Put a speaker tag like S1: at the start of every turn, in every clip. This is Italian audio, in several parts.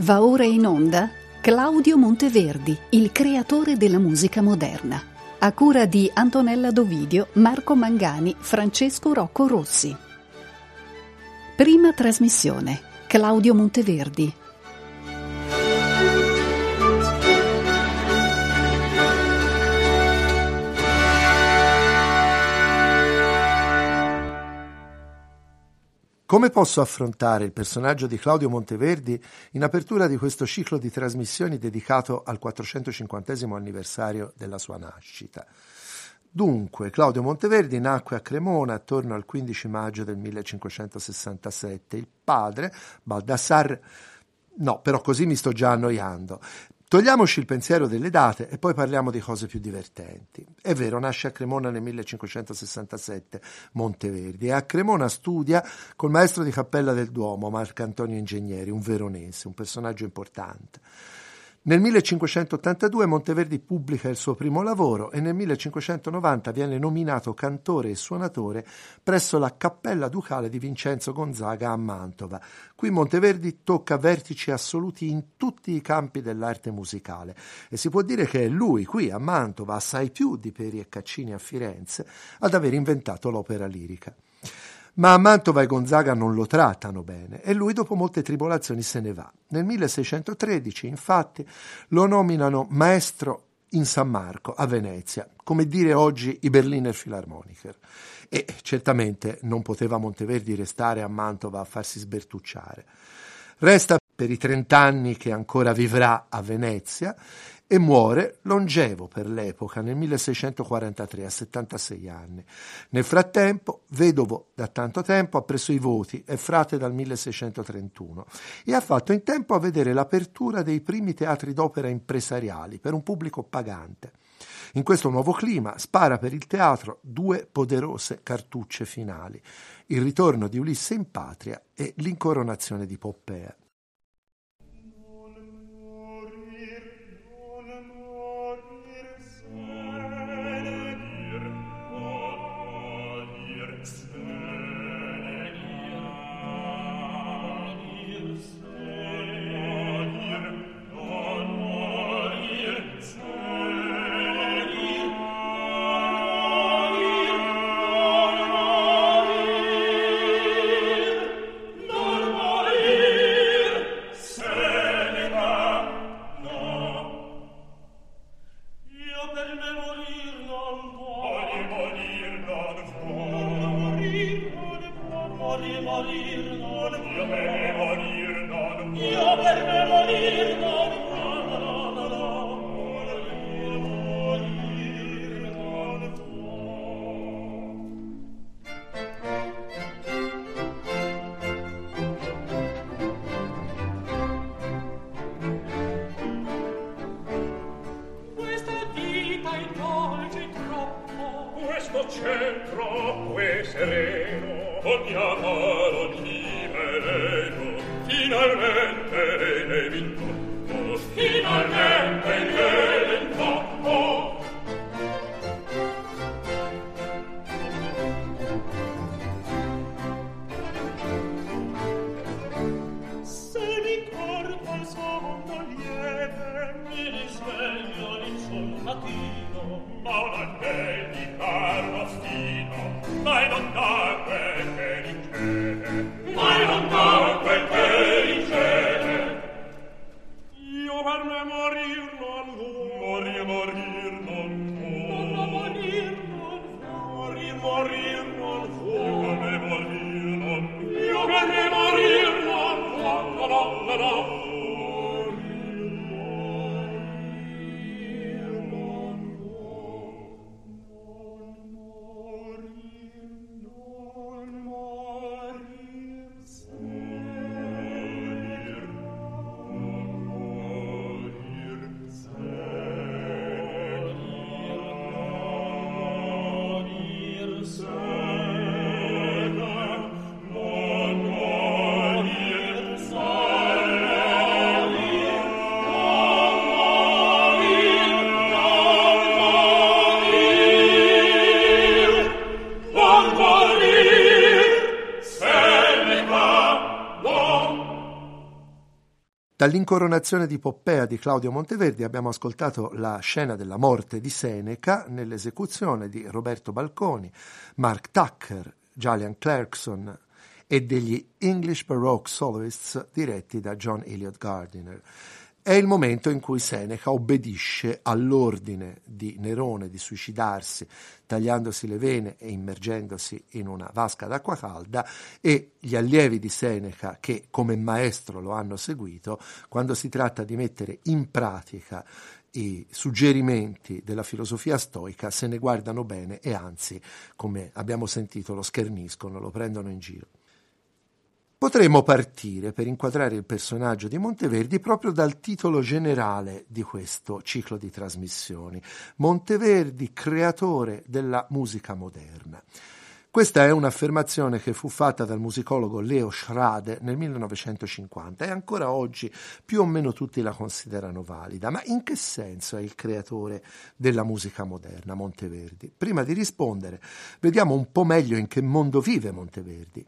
S1: Va ora in onda Claudio Monteverdi, il creatore della musica moderna, a cura di Antonella Dovidio, Marco Mangani, Francesco Rocco Rossi. Prima trasmissione Claudio Monteverdi.
S2: Come posso affrontare il personaggio di Claudio Monteverdi in apertura di questo ciclo di trasmissioni dedicato al 450 anniversario della sua nascita? Dunque, Claudio Monteverdi nacque a Cremona attorno al 15 maggio del 1567. Il padre, Baldassar No, però così mi sto già annoiando. Togliamoci il pensiero delle date e poi parliamo di cose più divertenti. È vero, nasce a Cremona nel 1567, Monteverdi, e a Cremona studia col maestro di cappella del Duomo, Marcantonio Ingegneri, un veronese, un personaggio importante. Nel 1582 Monteverdi pubblica il suo primo lavoro e nel 1590 viene nominato cantore e suonatore presso la Cappella Ducale di Vincenzo Gonzaga a Mantova. Qui Monteverdi tocca vertici assoluti in tutti i campi dell'arte musicale e si può dire che è lui qui a Mantova, assai più di Peri e Caccini a Firenze, ad aver inventato l'opera lirica. Ma a Mantova e Gonzaga non lo trattano bene e lui dopo molte tribolazioni se ne va. Nel 1613, infatti, lo nominano maestro in San Marco, a Venezia, come dire oggi i Berliner Philharmoniker. E certamente non poteva Monteverdi restare a Mantova a farsi sbertucciare. Resta per i trent'anni che ancora vivrà a Venezia e muore longevo per l'epoca nel 1643 a 76 anni. Nel frattempo, vedovo da tanto tempo, ha preso i voti e frate dal 1631 e ha fatto in tempo a vedere l'apertura dei primi teatri d'opera impresariali per un pubblico pagante. In questo nuovo clima spara per il teatro due poderose cartucce finali, il ritorno di Ulisse in patria e l'incoronazione di Poppea.
S3: morir non io per me morir non io per me morir non
S2: Dall'incoronazione di Poppea di Claudio Monteverdi abbiamo ascoltato la scena della morte di Seneca nell'esecuzione di Roberto Balconi, Mark Tucker, Julian Clarkson e degli English Baroque Soloists diretti da John Eliot Gardiner. È il momento in cui Seneca obbedisce all'ordine di Nerone di suicidarsi tagliandosi le vene e immergendosi in una vasca d'acqua calda e gli allievi di Seneca che come maestro lo hanno seguito quando si tratta di mettere in pratica i suggerimenti della filosofia stoica se ne guardano bene e anzi, come abbiamo sentito, lo scherniscono, lo prendono in giro. Potremmo partire per inquadrare il personaggio di Monteverdi proprio dal titolo generale di questo ciclo di trasmissioni. Monteverdi, creatore della musica moderna. Questa è un'affermazione che fu fatta dal musicologo Leo Schrade nel 1950 e ancora oggi più o meno tutti la considerano valida. Ma in che senso è il creatore della musica moderna Monteverdi? Prima di rispondere, vediamo un po' meglio in che mondo vive Monteverdi.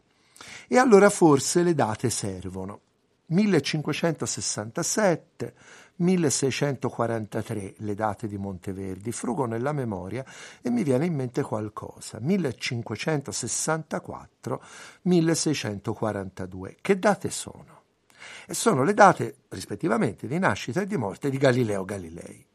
S2: E allora forse le date servono. 1567, 1643 le date di Monteverdi, frugo nella memoria e mi viene in mente qualcosa. 1564, 1642. Che date sono? E sono le date rispettivamente di nascita e di morte di Galileo Galilei.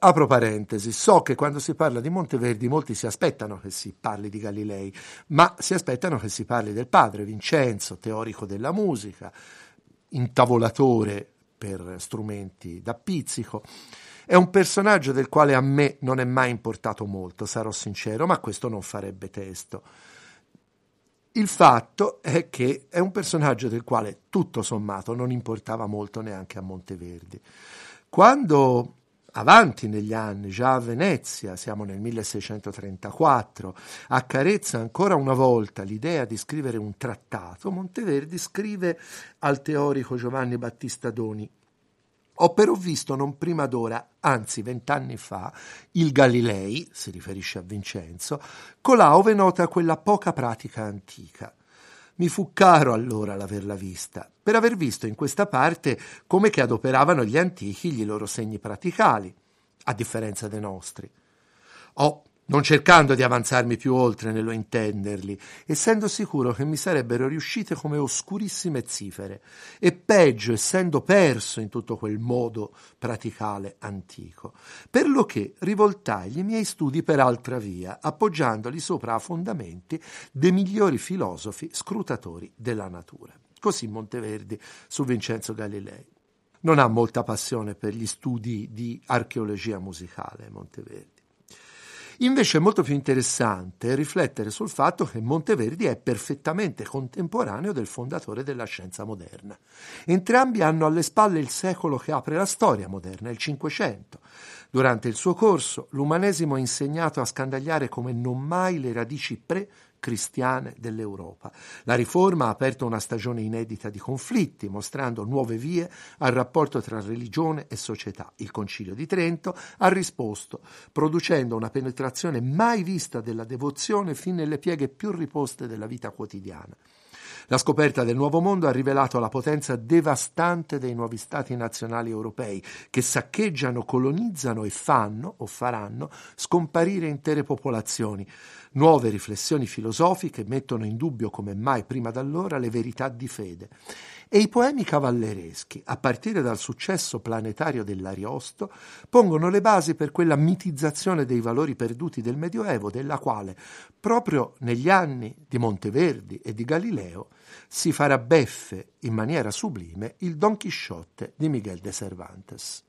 S2: Apro parentesi, so che quando si parla di Monteverdi molti si aspettano che si parli di Galilei, ma si aspettano che si parli del padre Vincenzo, teorico della musica, intavolatore per strumenti da pizzico. È un personaggio del quale a me non è mai importato molto, sarò sincero, ma questo non farebbe testo. Il fatto è che è un personaggio del quale tutto sommato non importava molto neanche a Monteverdi. Quando avanti negli anni, già a Venezia, siamo nel 1634, accarezza ancora una volta l'idea di scrivere un trattato, Monteverdi scrive al teorico Giovanni Battista Doni ho però visto non prima d'ora, anzi vent'anni fa, il Galilei, si riferisce a Vincenzo, colà nota quella poca pratica antica. Mi fu caro allora l'averla vista, per aver visto in questa parte come che adoperavano gli antichi gli loro segni praticali, a differenza dei nostri. Ho non cercando di avanzarmi più oltre nello intenderli, essendo sicuro che mi sarebbero riuscite come oscurissime zifere, e peggio essendo perso in tutto quel modo praticale antico, per lo che rivoltai i miei studi per altra via, appoggiandoli sopra a fondamenti dei migliori filosofi scrutatori della natura. Così Monteverdi su Vincenzo Galilei. Non ha molta passione per gli studi di archeologia musicale Monteverdi Invece è molto più interessante riflettere sul fatto che Monteverdi è perfettamente contemporaneo del fondatore della scienza moderna. Entrambi hanno alle spalle il secolo che apre la storia moderna, il Cinquecento. Durante il suo corso, l'umanesimo ha insegnato a scandagliare come non mai le radici pre cristiane dell'Europa. La riforma ha aperto una stagione inedita di conflitti, mostrando nuove vie al rapporto tra religione e società. Il Concilio di Trento ha risposto, producendo una penetrazione mai vista della devozione fin nelle pieghe più riposte della vita quotidiana. La scoperta del nuovo mondo ha rivelato la potenza devastante dei nuovi stati nazionali europei che saccheggiano, colonizzano e fanno o faranno scomparire intere popolazioni. Nuove riflessioni filosofiche mettono in dubbio come mai prima d'allora le verità di fede. E i poemi cavallereschi, a partire dal successo planetario dell'Ariosto, pongono le basi per quella mitizzazione dei valori perduti del Medioevo, della quale, proprio negli anni di Monteverdi e di Galileo, si farà beffe in maniera sublime il Don Chisciotte di Miguel de Cervantes.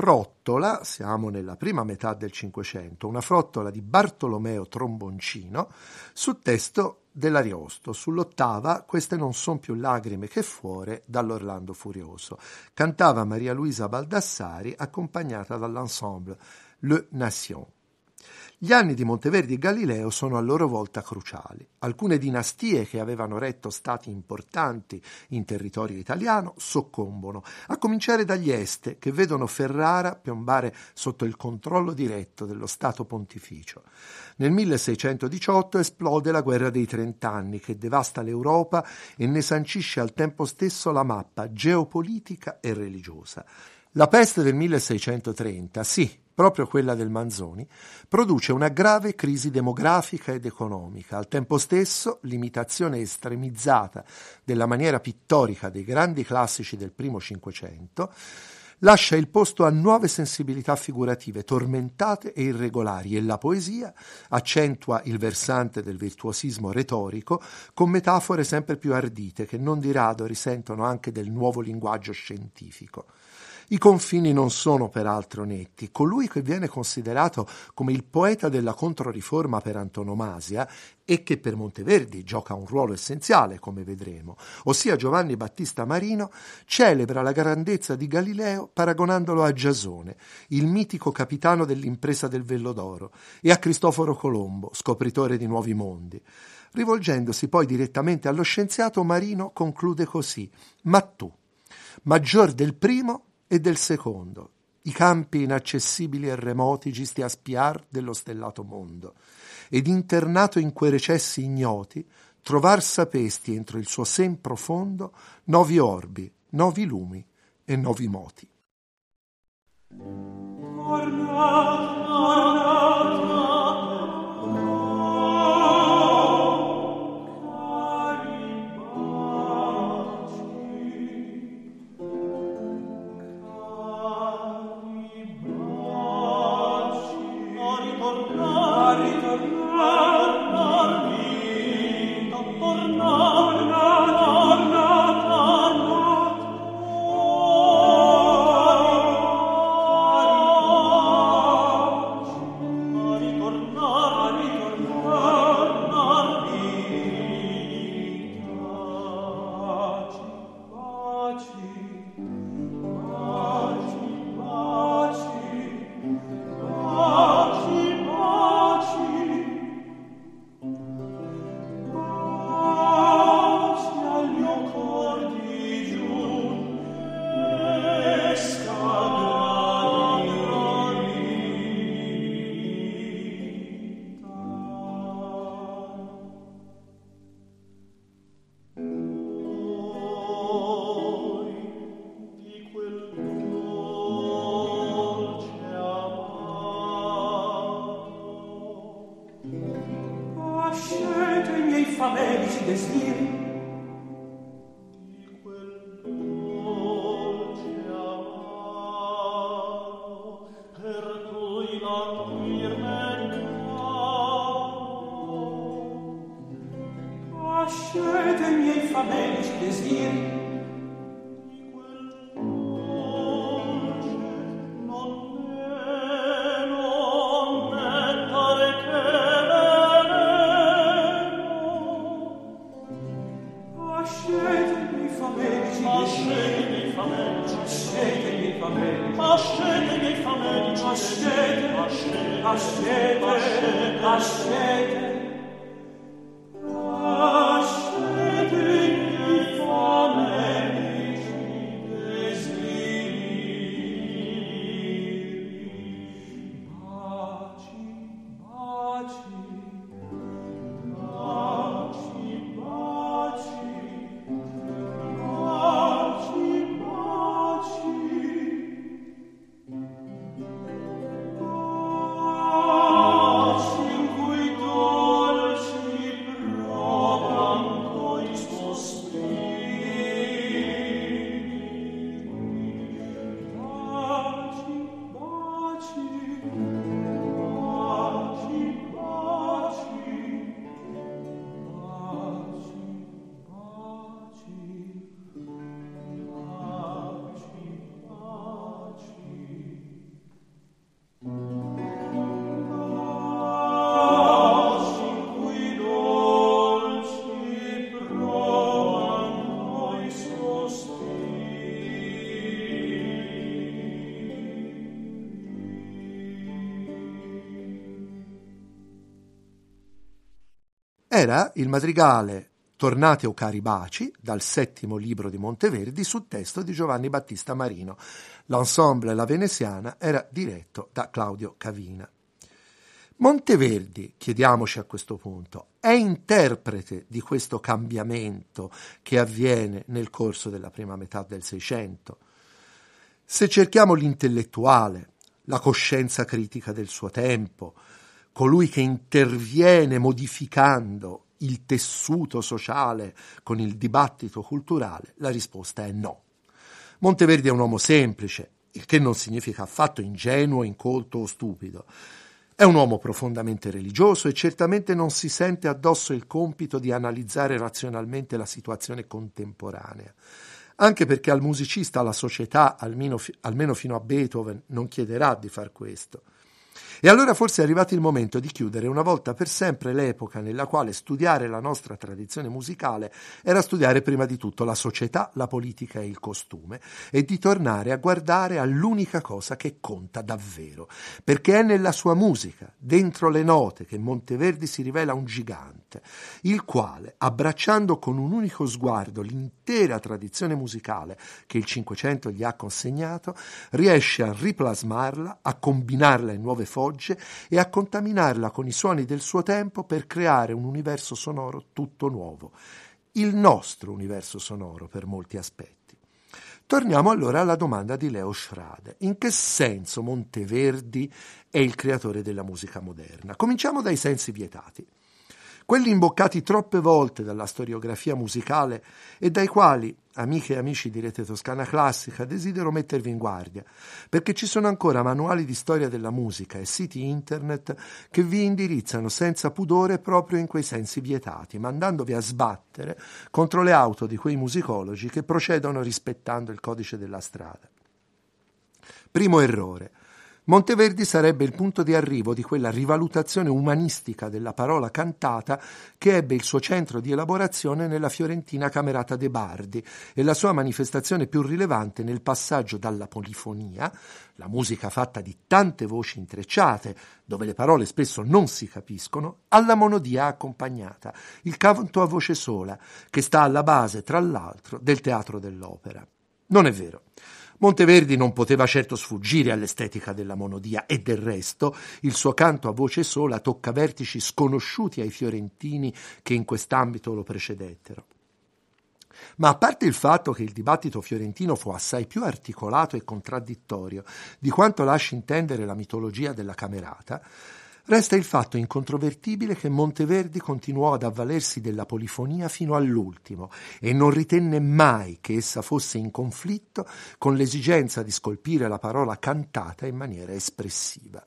S2: Frottola, siamo nella prima metà del Cinquecento, una frottola di Bartolomeo Tromboncino su testo dell'Ariosto. Sull'ottava Queste non son più lagrime che fuore dall'Orlando Furioso. Cantava Maria Luisa Baldassari accompagnata dall'ensemble Le Nation. Gli anni di Monteverdi e Galileo sono a loro volta cruciali. Alcune dinastie che avevano retto stati importanti in territorio italiano soccombono, a cominciare dagli Este, che vedono Ferrara piombare sotto il controllo diretto dello Stato pontificio. Nel 1618 esplode la guerra dei trent'anni, che devasta l'Europa e ne sancisce al tempo stesso la mappa geopolitica e religiosa. La peste del 1630, sì, proprio quella del Manzoni, produce una grave crisi demografica ed economica, al tempo stesso l'imitazione estremizzata della maniera pittorica dei grandi classici del primo Cinquecento lascia il posto a nuove sensibilità figurative tormentate e irregolari e la poesia accentua il versante del virtuosismo retorico con metafore sempre più ardite che non di rado risentono anche del nuovo linguaggio scientifico. I confini non sono peraltro netti. Colui che viene considerato come il poeta della Controriforma per antonomasia e che per Monteverdi gioca un ruolo essenziale, come vedremo, ossia Giovanni Battista Marino, celebra la grandezza di Galileo paragonandolo a Giasone, il mitico capitano dell'impresa del Vello d'Oro, e a Cristoforo Colombo, scopritore di nuovi mondi. Rivolgendosi poi direttamente allo scienziato, Marino conclude così: Ma tu, maggior del primo, e del secondo, i campi inaccessibili e remoti gisti a spiar dello stellato mondo, ed internato in quei recessi ignoti, trovar sapesti entro il suo sen profondo novi orbi, novi lumi e novi moti. Ornata, ornata. ritornare Era il madrigale Tornate o cari baci, dal settimo libro di Monteverdi, su testo di Giovanni Battista Marino. L'ensemble La Veneziana era diretto da Claudio Cavina. Monteverdi, chiediamoci a questo punto, è interprete di questo cambiamento che avviene nel corso della prima metà del Seicento. Se cerchiamo l'intellettuale, la coscienza critica del suo tempo, colui che interviene modificando il tessuto sociale con il dibattito culturale, la risposta è no. Monteverdi è un uomo semplice, il che non significa affatto ingenuo, incolto o stupido. È un uomo profondamente religioso e certamente non si sente addosso il compito di analizzare razionalmente la situazione contemporanea, anche perché al musicista la società, almeno, almeno fino a Beethoven, non chiederà di far questo. E allora forse è arrivato il momento di chiudere una volta per sempre l'epoca nella quale studiare la nostra tradizione musicale era studiare prima di tutto la società, la politica e il costume e di tornare a guardare all'unica cosa che conta davvero, perché è nella sua musica, dentro le note, che Monteverdi si rivela un gigante, il quale, abbracciando con un unico sguardo l'intera tradizione musicale che il Cinquecento gli ha consegnato, riesce a riplasmarla, a combinarla in nuove fogge e a contaminarla con i suoni del suo tempo per creare un universo sonoro tutto nuovo, il nostro universo sonoro per molti aspetti. Torniamo allora alla domanda di Leo Schrade. In che senso Monteverdi è il creatore della musica moderna? Cominciamo dai sensi vietati quelli imboccati troppe volte dalla storiografia musicale e dai quali, amiche e amici di Rete Toscana Classica, desidero mettervi in guardia, perché ci sono ancora manuali di storia della musica e siti internet che vi indirizzano senza pudore proprio in quei sensi vietati, mandandovi a sbattere contro le auto di quei musicologi che procedono rispettando il codice della strada. Primo errore. Monteverdi sarebbe il punto di arrivo di quella rivalutazione umanistica della parola cantata che ebbe il suo centro di elaborazione nella fiorentina Camerata de Bardi e la sua manifestazione più rilevante nel passaggio dalla polifonia, la musica fatta di tante voci intrecciate, dove le parole spesso non si capiscono, alla monodia accompagnata, il canto a voce sola, che sta alla base, tra l'altro, del teatro dell'opera. Non è vero. Monteverdi non poteva certo sfuggire all'estetica della monodia e del resto il suo canto a voce sola tocca vertici sconosciuti ai fiorentini che in quest'ambito lo precedettero. Ma a parte il fatto che il dibattito fiorentino fu assai più articolato e contraddittorio di quanto lasci intendere la mitologia della Camerata, Resta il fatto incontrovertibile che Monteverdi continuò ad avvalersi della polifonia fino all'ultimo e non ritenne mai che essa fosse in conflitto con l'esigenza di scolpire la parola cantata in maniera espressiva.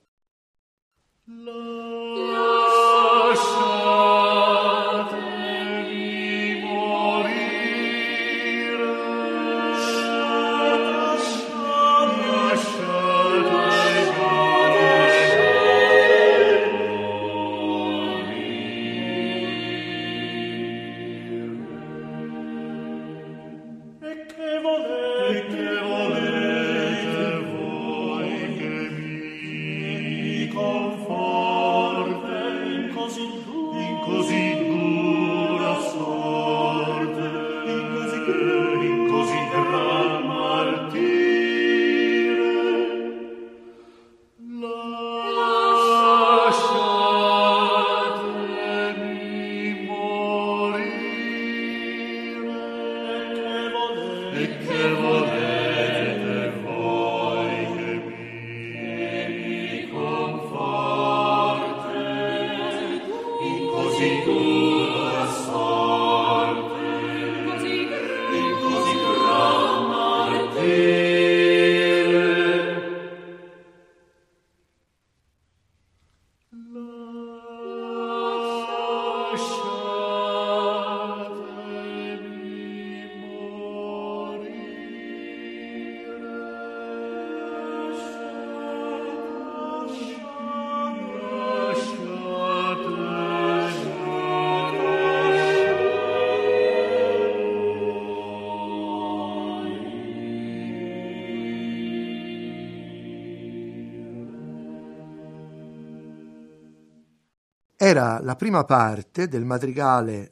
S2: Era la prima parte del madrigale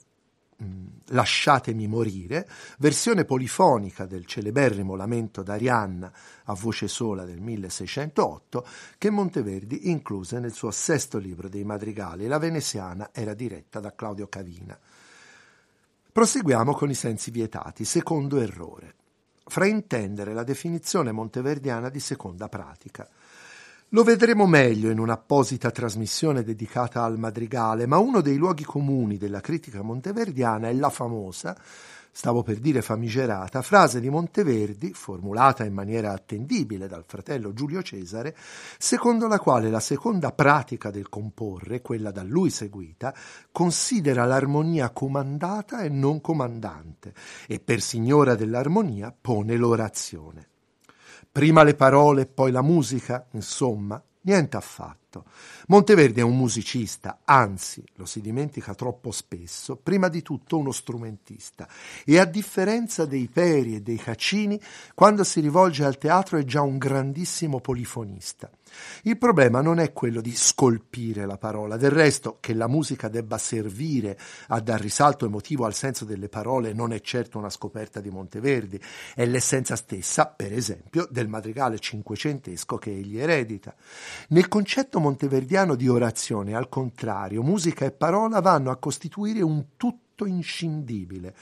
S2: Lasciatemi morire, versione polifonica del celeberrimo lamento d'Arianna a voce sola del 1608 che Monteverdi incluse nel suo sesto libro dei madrigali. La veneziana era diretta da Claudio Cavina. Proseguiamo con i sensi vietati. Secondo errore. Fraintendere la definizione monteverdiana di seconda pratica. Lo vedremo meglio in un'apposita trasmissione dedicata al madrigale, ma uno dei luoghi comuni della critica monteverdiana è la famosa stavo per dire famigerata, frase di Monteverdi, formulata in maniera attendibile dal fratello Giulio Cesare, secondo la quale la seconda pratica del comporre, quella da lui seguita, considera l'armonia comandata e non comandante, e per signora dell'armonia pone l'orazione. Prima le parole poi la musica, insomma, niente affatto. Monteverdi è un musicista, anzi, lo si dimentica troppo spesso, prima di tutto uno strumentista e a differenza dei Peri e dei Caccini, quando si rivolge al teatro è già un grandissimo polifonista. Il problema non è quello di scolpire la parola, del resto che la musica debba servire a dar risalto emotivo al senso delle parole non è certo una scoperta di Monteverdi, è l'essenza stessa, per esempio, del madrigale cinquecentesco che egli eredita. Nel concetto monteverdiano di orazione, al contrario, musica e parola vanno a costituire un tutto inscindibile.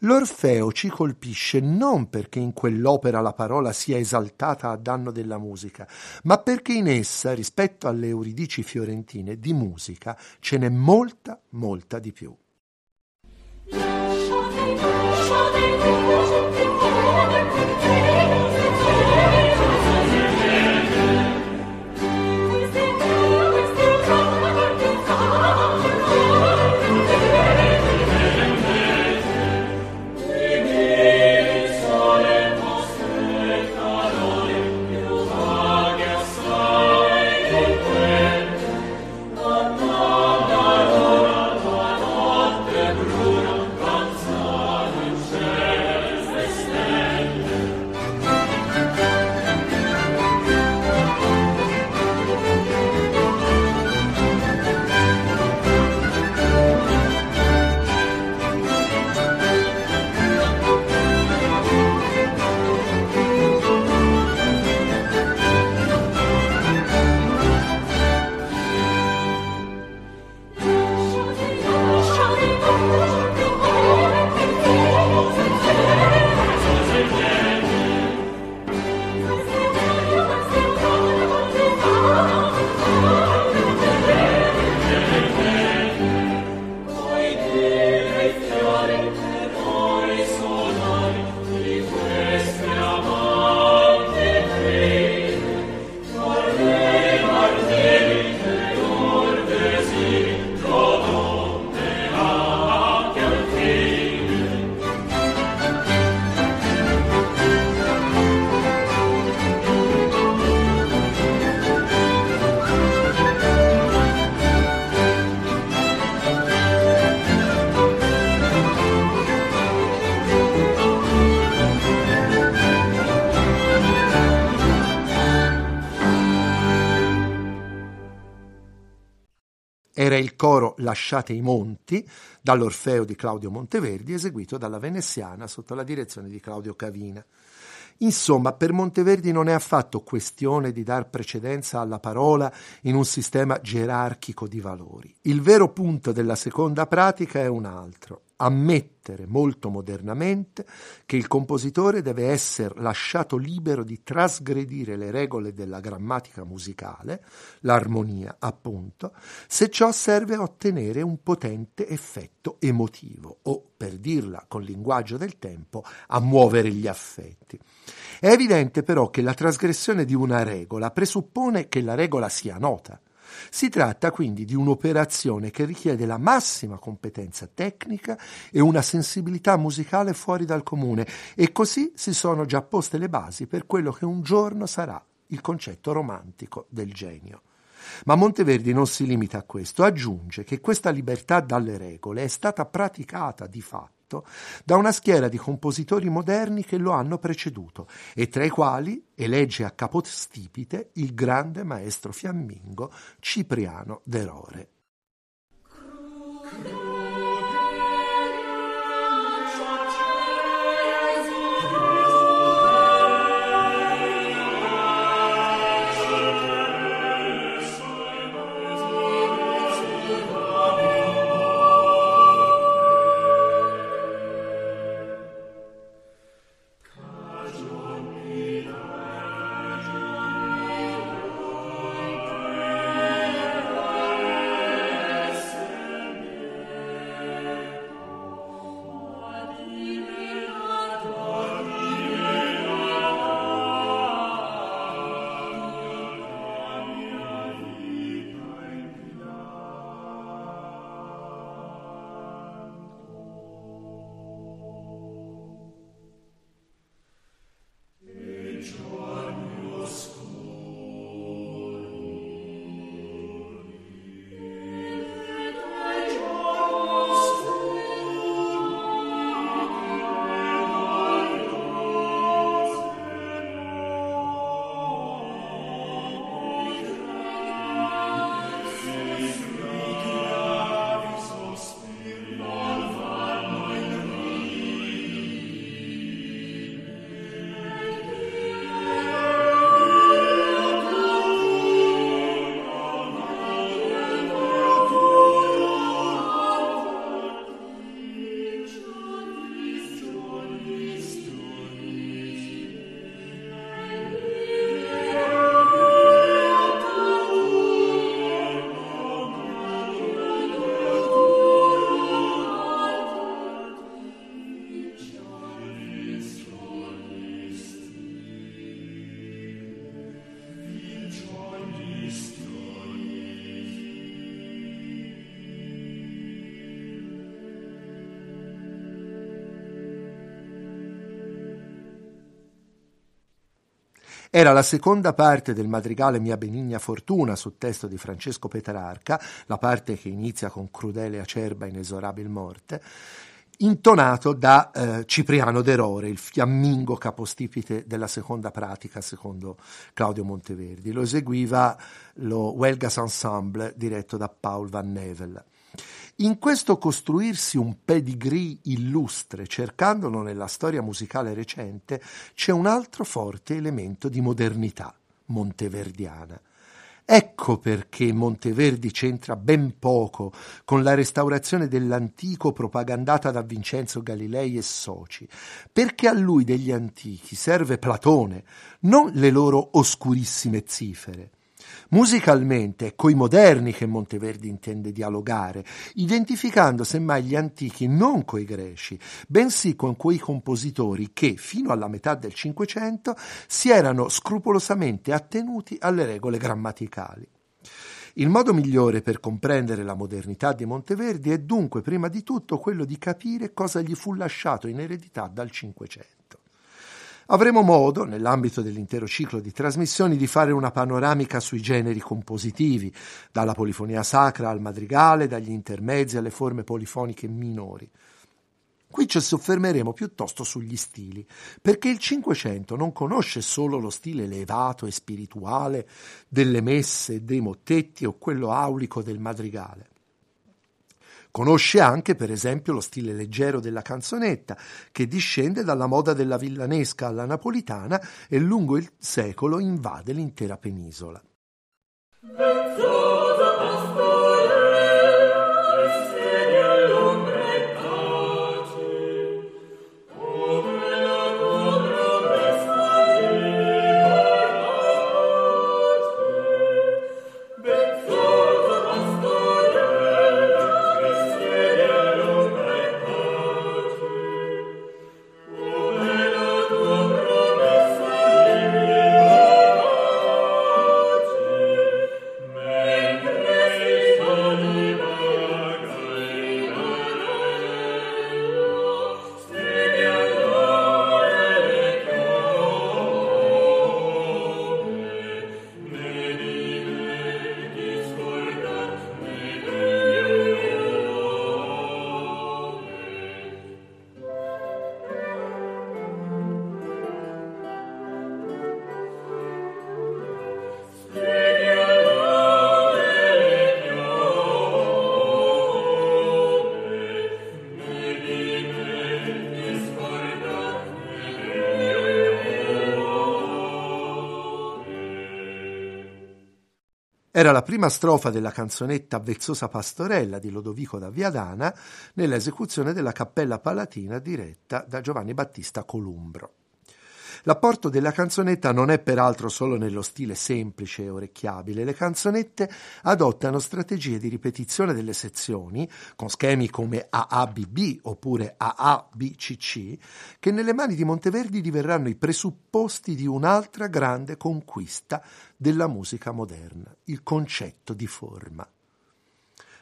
S2: L'Orfeo ci colpisce non perché in quell'opera la parola sia esaltata a danno della musica, ma perché in essa, rispetto alle Euridici fiorentine, di musica ce n'è molta, molta di più. Coro Lasciate i monti dall'Orfeo di Claudio Monteverdi eseguito dalla Veneziana sotto la direzione di Claudio Cavina. Insomma, per Monteverdi non è affatto questione di dar precedenza alla parola in un sistema gerarchico di valori. Il vero punto della seconda pratica è un altro, ammettere molto modernamente che il compositore deve essere lasciato libero di trasgredire le regole della grammatica musicale, l'armonia appunto, se ciò serve a ottenere un potente effetto emotivo o, per dirla con linguaggio del tempo, a muovere gli affetti. È evidente però che la trasgressione di una regola presuppone che la regola sia nota. Si tratta quindi di un'operazione che richiede la massima competenza tecnica e una sensibilità musicale fuori dal comune e così si sono già poste le basi per quello che un giorno sarà il concetto romantico del genio. Ma Monteverdi non si limita a questo, aggiunge che questa libertà dalle regole è stata praticata di fatto da una schiera di compositori moderni che lo hanno preceduto e tra i quali elegge a capostipite il grande maestro fiammingo Cipriano d'Erore. Era la seconda parte del madrigale Mia benigna fortuna su testo di Francesco Petrarca, la parte che inizia con crudele acerba inesorabil morte, intonato da eh, Cipriano d'Erore, il fiammingo capostipite della seconda pratica, secondo Claudio Monteverdi. Lo eseguiva lo Welgas Ensemble diretto da Paul Van Nevel. In questo costruirsi un pedigree illustre, cercandolo nella storia musicale recente, c'è un altro forte elemento di modernità monteverdiana. Ecco perché Monteverdi c'entra ben poco con la restaurazione dell'antico propagandata da Vincenzo Galilei e soci, perché a lui degli antichi serve Platone, non le loro oscurissime zifere. Musicalmente è coi moderni che Monteverdi intende dialogare, identificando semmai gli antichi non coi greci, bensì con quei compositori che, fino alla metà del Cinquecento, si erano scrupolosamente attenuti alle regole grammaticali. Il modo migliore per comprendere la modernità di Monteverdi è dunque prima di tutto quello di capire cosa gli fu lasciato in eredità dal Cinquecento. Avremo modo, nell'ambito dell'intero ciclo di trasmissioni, di fare una panoramica sui generi compositivi, dalla polifonia sacra al madrigale, dagli intermezzi alle forme polifoniche minori. Qui ci soffermeremo piuttosto sugli stili, perché il Cinquecento non conosce solo lo stile elevato e spirituale delle messe dei mottetti o quello aulico del madrigale. Conosce anche, per esempio, lo stile leggero della canzonetta, che discende dalla moda della villanesca alla napolitana e lungo il secolo invade l'intera penisola. Era la prima strofa della canzonetta Vezzosa Pastorella di Lodovico da Viadana nell'esecuzione della Cappella Palatina diretta da Giovanni Battista Columbro. L'apporto della canzonetta non è peraltro solo nello stile semplice e orecchiabile. Le canzonette adottano strategie di ripetizione delle sezioni, con schemi come AABB oppure AABCC, che nelle mani di Monteverdi diverranno i presupposti di un'altra grande conquista della musica moderna, il concetto di forma.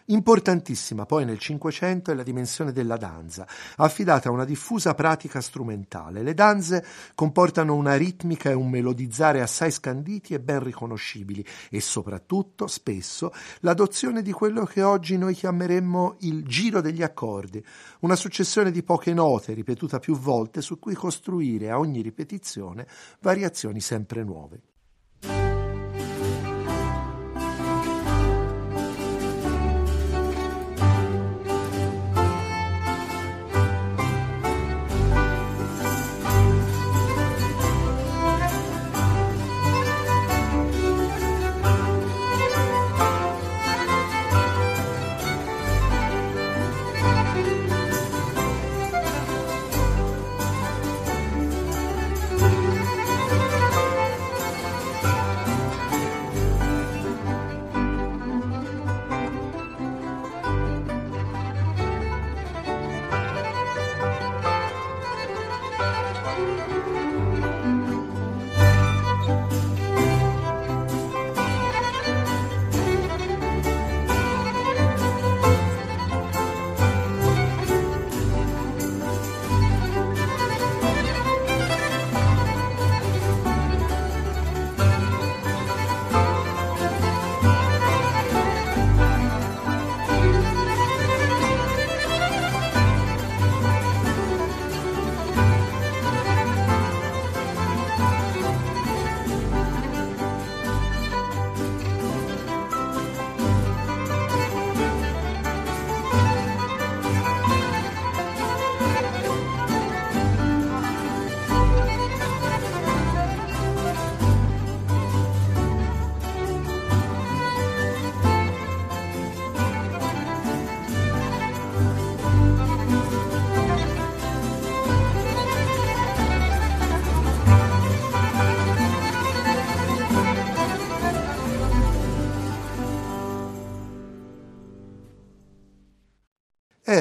S2: Importantissima poi nel Cinquecento è la dimensione della danza, affidata a una diffusa pratica strumentale. Le danze comportano una ritmica e un melodizzare assai scanditi e ben riconoscibili e soprattutto, spesso, l'adozione di quello che oggi noi chiameremmo il giro degli accordi, una successione di poche note ripetuta più volte su cui costruire a ogni ripetizione variazioni sempre nuove.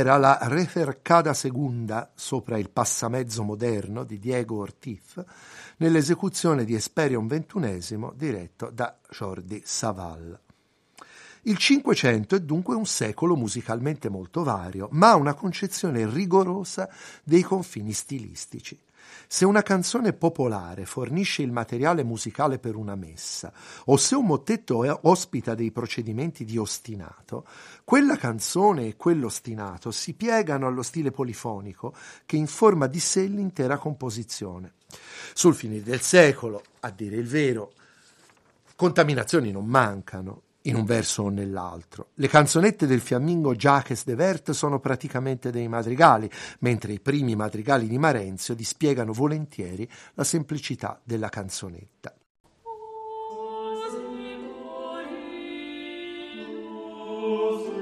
S2: Era la Recercada Segunda sopra il passamezzo moderno di Diego Ortiz nell'esecuzione di Esperion XXI diretto da Jordi Savall. Il Cinquecento è dunque un secolo musicalmente molto vario, ma ha una concezione rigorosa dei confini stilistici. Se una canzone popolare fornisce il materiale musicale per una messa, o se un mottetto ospita dei procedimenti di ostinato, quella canzone e quell'ostinato si piegano allo stile polifonico che informa di sé l'intera composizione. Sul finire del secolo, a dire il vero, contaminazioni non mancano in un verso o nell'altro. Le canzonette del fiammingo Jacques de Vert sono praticamente dei madrigali, mentre i primi madrigali di Marenzio dispiegano volentieri la semplicità della canzonetta. see.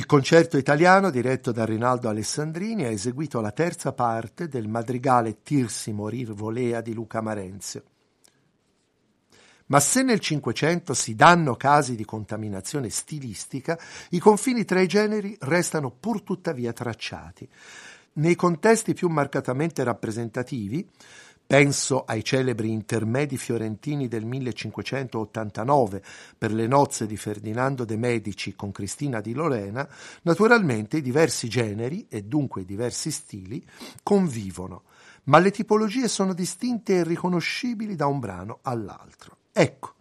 S2: Il concerto italiano, diretto da Rinaldo Alessandrini, ha eseguito la terza parte del madrigale Tirsi morir volea di Luca Marenzio. Ma se nel Cinquecento si danno casi di contaminazione stilistica, i confini tra i generi restano pur tuttavia tracciati. Nei contesti più marcatamente rappresentativi, Penso ai celebri intermedi fiorentini del 1589 per le nozze di Ferdinando de' Medici con Cristina di Lorena, naturalmente i diversi generi e dunque i diversi stili convivono, ma le tipologie sono distinte e riconoscibili da un brano all'altro. Ecco,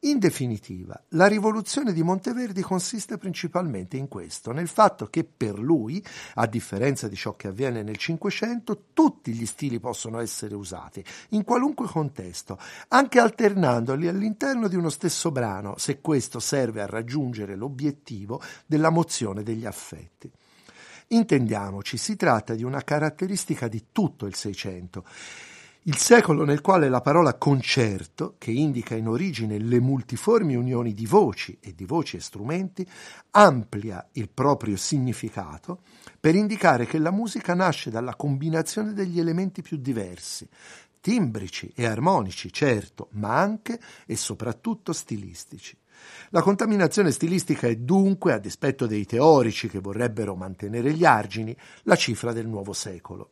S2: in definitiva, la rivoluzione di Monteverdi consiste principalmente in questo, nel fatto che per lui, a differenza di ciò che avviene nel Cinquecento, tutti gli stili possono essere usati, in qualunque contesto, anche alternandoli all'interno di uno stesso brano, se questo serve a raggiungere l'obiettivo della mozione degli affetti. Intendiamoci, si tratta di una caratteristica di tutto il Seicento il secolo nel quale la parola concerto, che indica in origine le multiformi unioni di voci e di voci e strumenti, amplia il proprio significato per indicare che la musica nasce dalla combinazione degli elementi più diversi, timbrici e armonici, certo, ma anche e soprattutto stilistici. La contaminazione stilistica è dunque, a dispetto dei teorici che vorrebbero mantenere gli argini, la cifra del nuovo secolo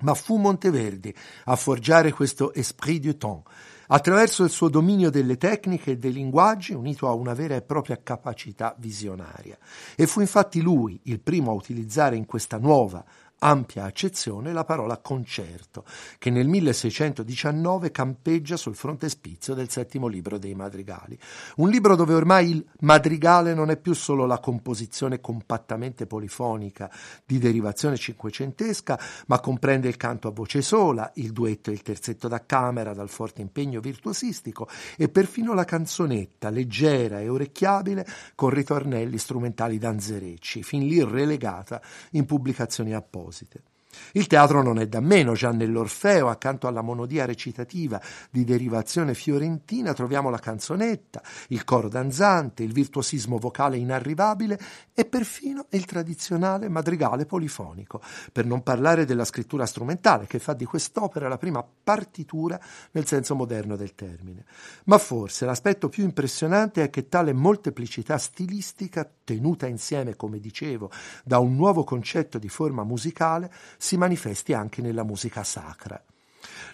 S2: ma fu Monteverdi a forgiare questo esprit du temps, attraverso il suo dominio delle tecniche e dei linguaggi unito a una vera e propria capacità visionaria. E fu infatti lui il primo a utilizzare in questa nuova, ampia accezione la parola concerto, che nel 1619 campeggia sul frontespizio del settimo libro dei madrigali. Un libro dove ormai il madrigale non è più solo la composizione compattamente polifonica di derivazione cinquecentesca, ma comprende il canto a voce sola, il duetto e il terzetto da camera dal forte impegno virtuosistico e perfino la canzonetta leggera e orecchiabile con ritornelli strumentali danzerecci, fin lì relegata in pubblicazioni apposite apposite. Il teatro non è da meno, già nell'Orfeo, accanto alla monodia recitativa di derivazione fiorentina, troviamo la canzonetta, il coro danzante, il virtuosismo vocale inarrivabile e perfino il tradizionale madrigale polifonico, per non parlare della scrittura strumentale che fa di quest'opera la prima partitura nel senso moderno del termine. Ma forse l'aspetto più impressionante è che tale molteplicità stilistica, tenuta insieme, come dicevo, da un nuovo concetto di forma musicale, si manifesti anche nella musica sacra.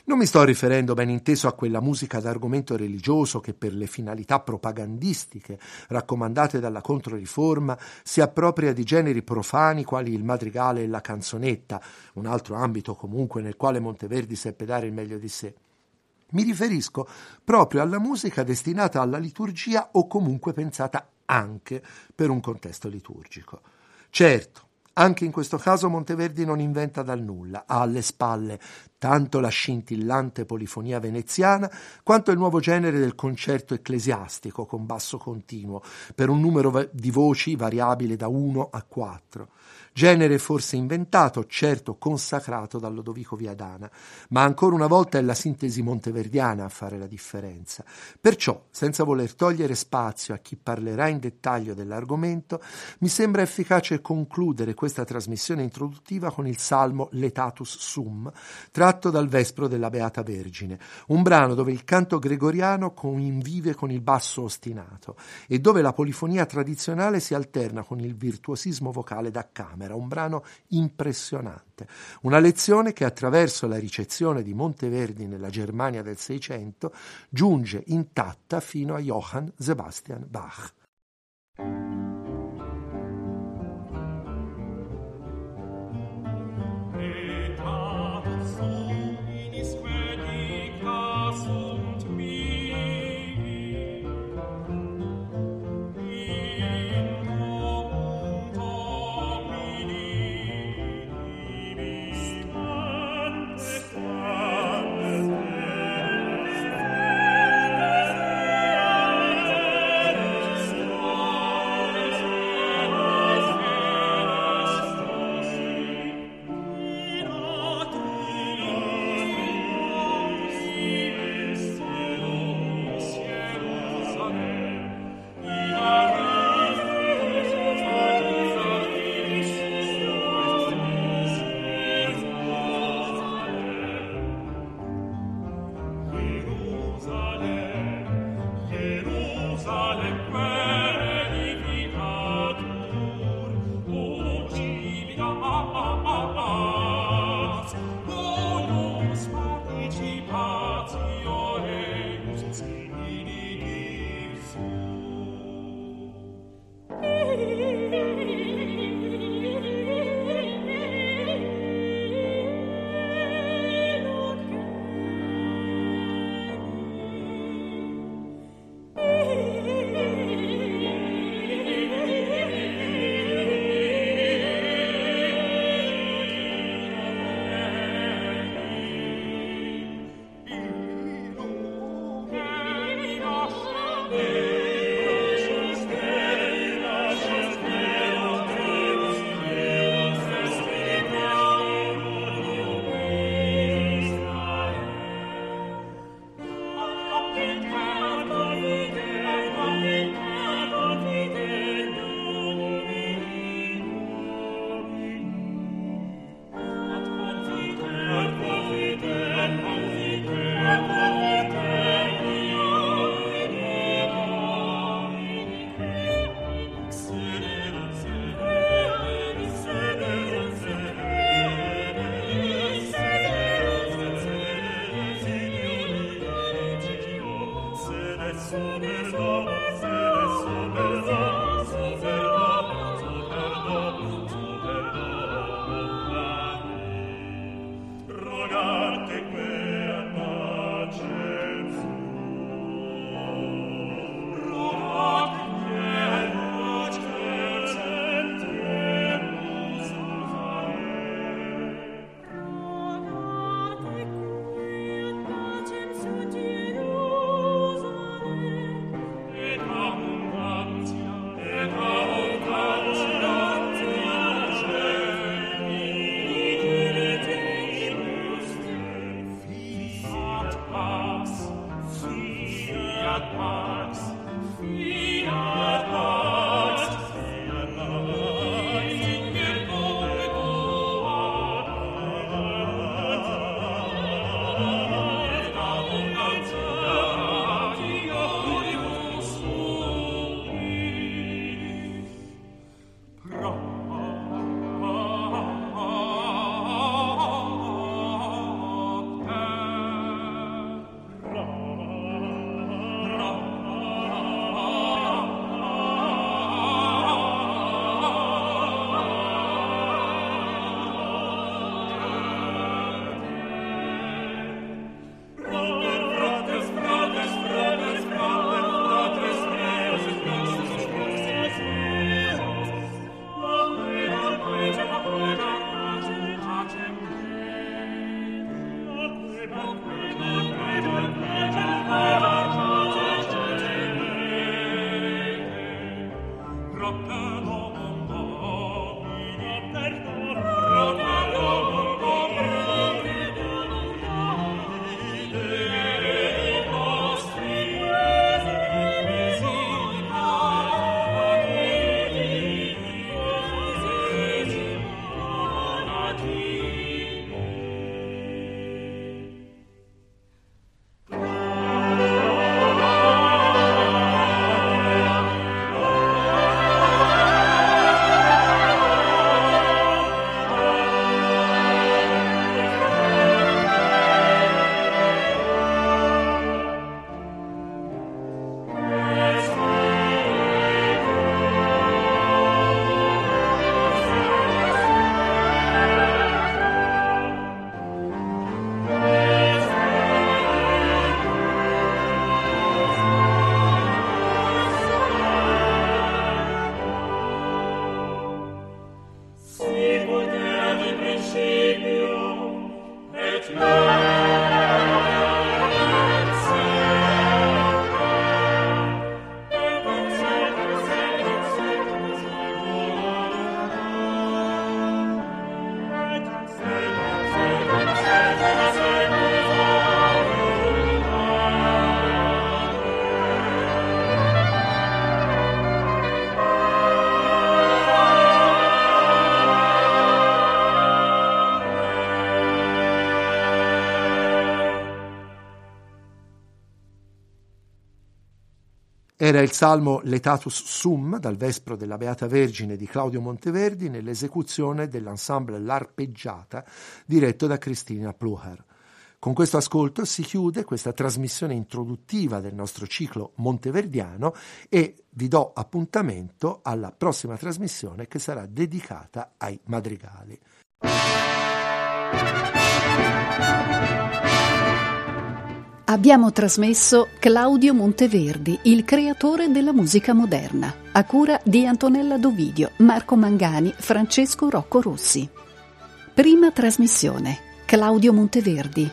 S2: Non mi sto riferendo ben inteso a quella musica d'argomento religioso che per le finalità propagandistiche raccomandate dalla Controriforma si appropria di generi profani quali il madrigale e la canzonetta, un altro ambito comunque nel quale Monteverdi seppe dare il meglio di sé. Mi riferisco proprio alla musica destinata alla liturgia o comunque pensata anche per un contesto liturgico. Certo, anche in questo caso Monteverdi non inventa dal nulla, ha alle spalle tanto la scintillante polifonia veneziana quanto il nuovo genere del concerto ecclesiastico con basso continuo, per un numero di voci variabile da 1 a 4 genere forse inventato, certo consacrato da Lodovico Viadana, ma ancora una volta è la sintesi monteverdiana a fare la differenza. Perciò, senza voler togliere spazio a chi parlerà in dettaglio dell'argomento, mi sembra efficace concludere questa trasmissione introduttiva con il salmo Letatus Sum, tratto dal Vespro della Beata Vergine, un brano dove il canto gregoriano convive con il basso ostinato e dove la polifonia tradizionale si alterna con il virtuosismo vocale da camera camera, un brano impressionante, una lezione che attraverso la ricezione di Monteverdi nella Germania del Seicento giunge intatta fino a Johann Sebastian Bach. Era il salmo Letatus Sum dal Vespro della Beata Vergine di Claudio Monteverdi nell'esecuzione dell'ensemble L'Arpeggiata diretto da Cristina Pluher. Con questo ascolto si chiude questa trasmissione introduttiva del nostro ciclo monteverdiano e vi do appuntamento alla prossima trasmissione che sarà dedicata ai madrigali.
S1: Abbiamo trasmesso Claudio Monteverdi, il creatore della musica moderna, a cura di Antonella Dovidio, Marco Mangani, Francesco Rocco Rossi. Prima trasmissione. Claudio Monteverdi,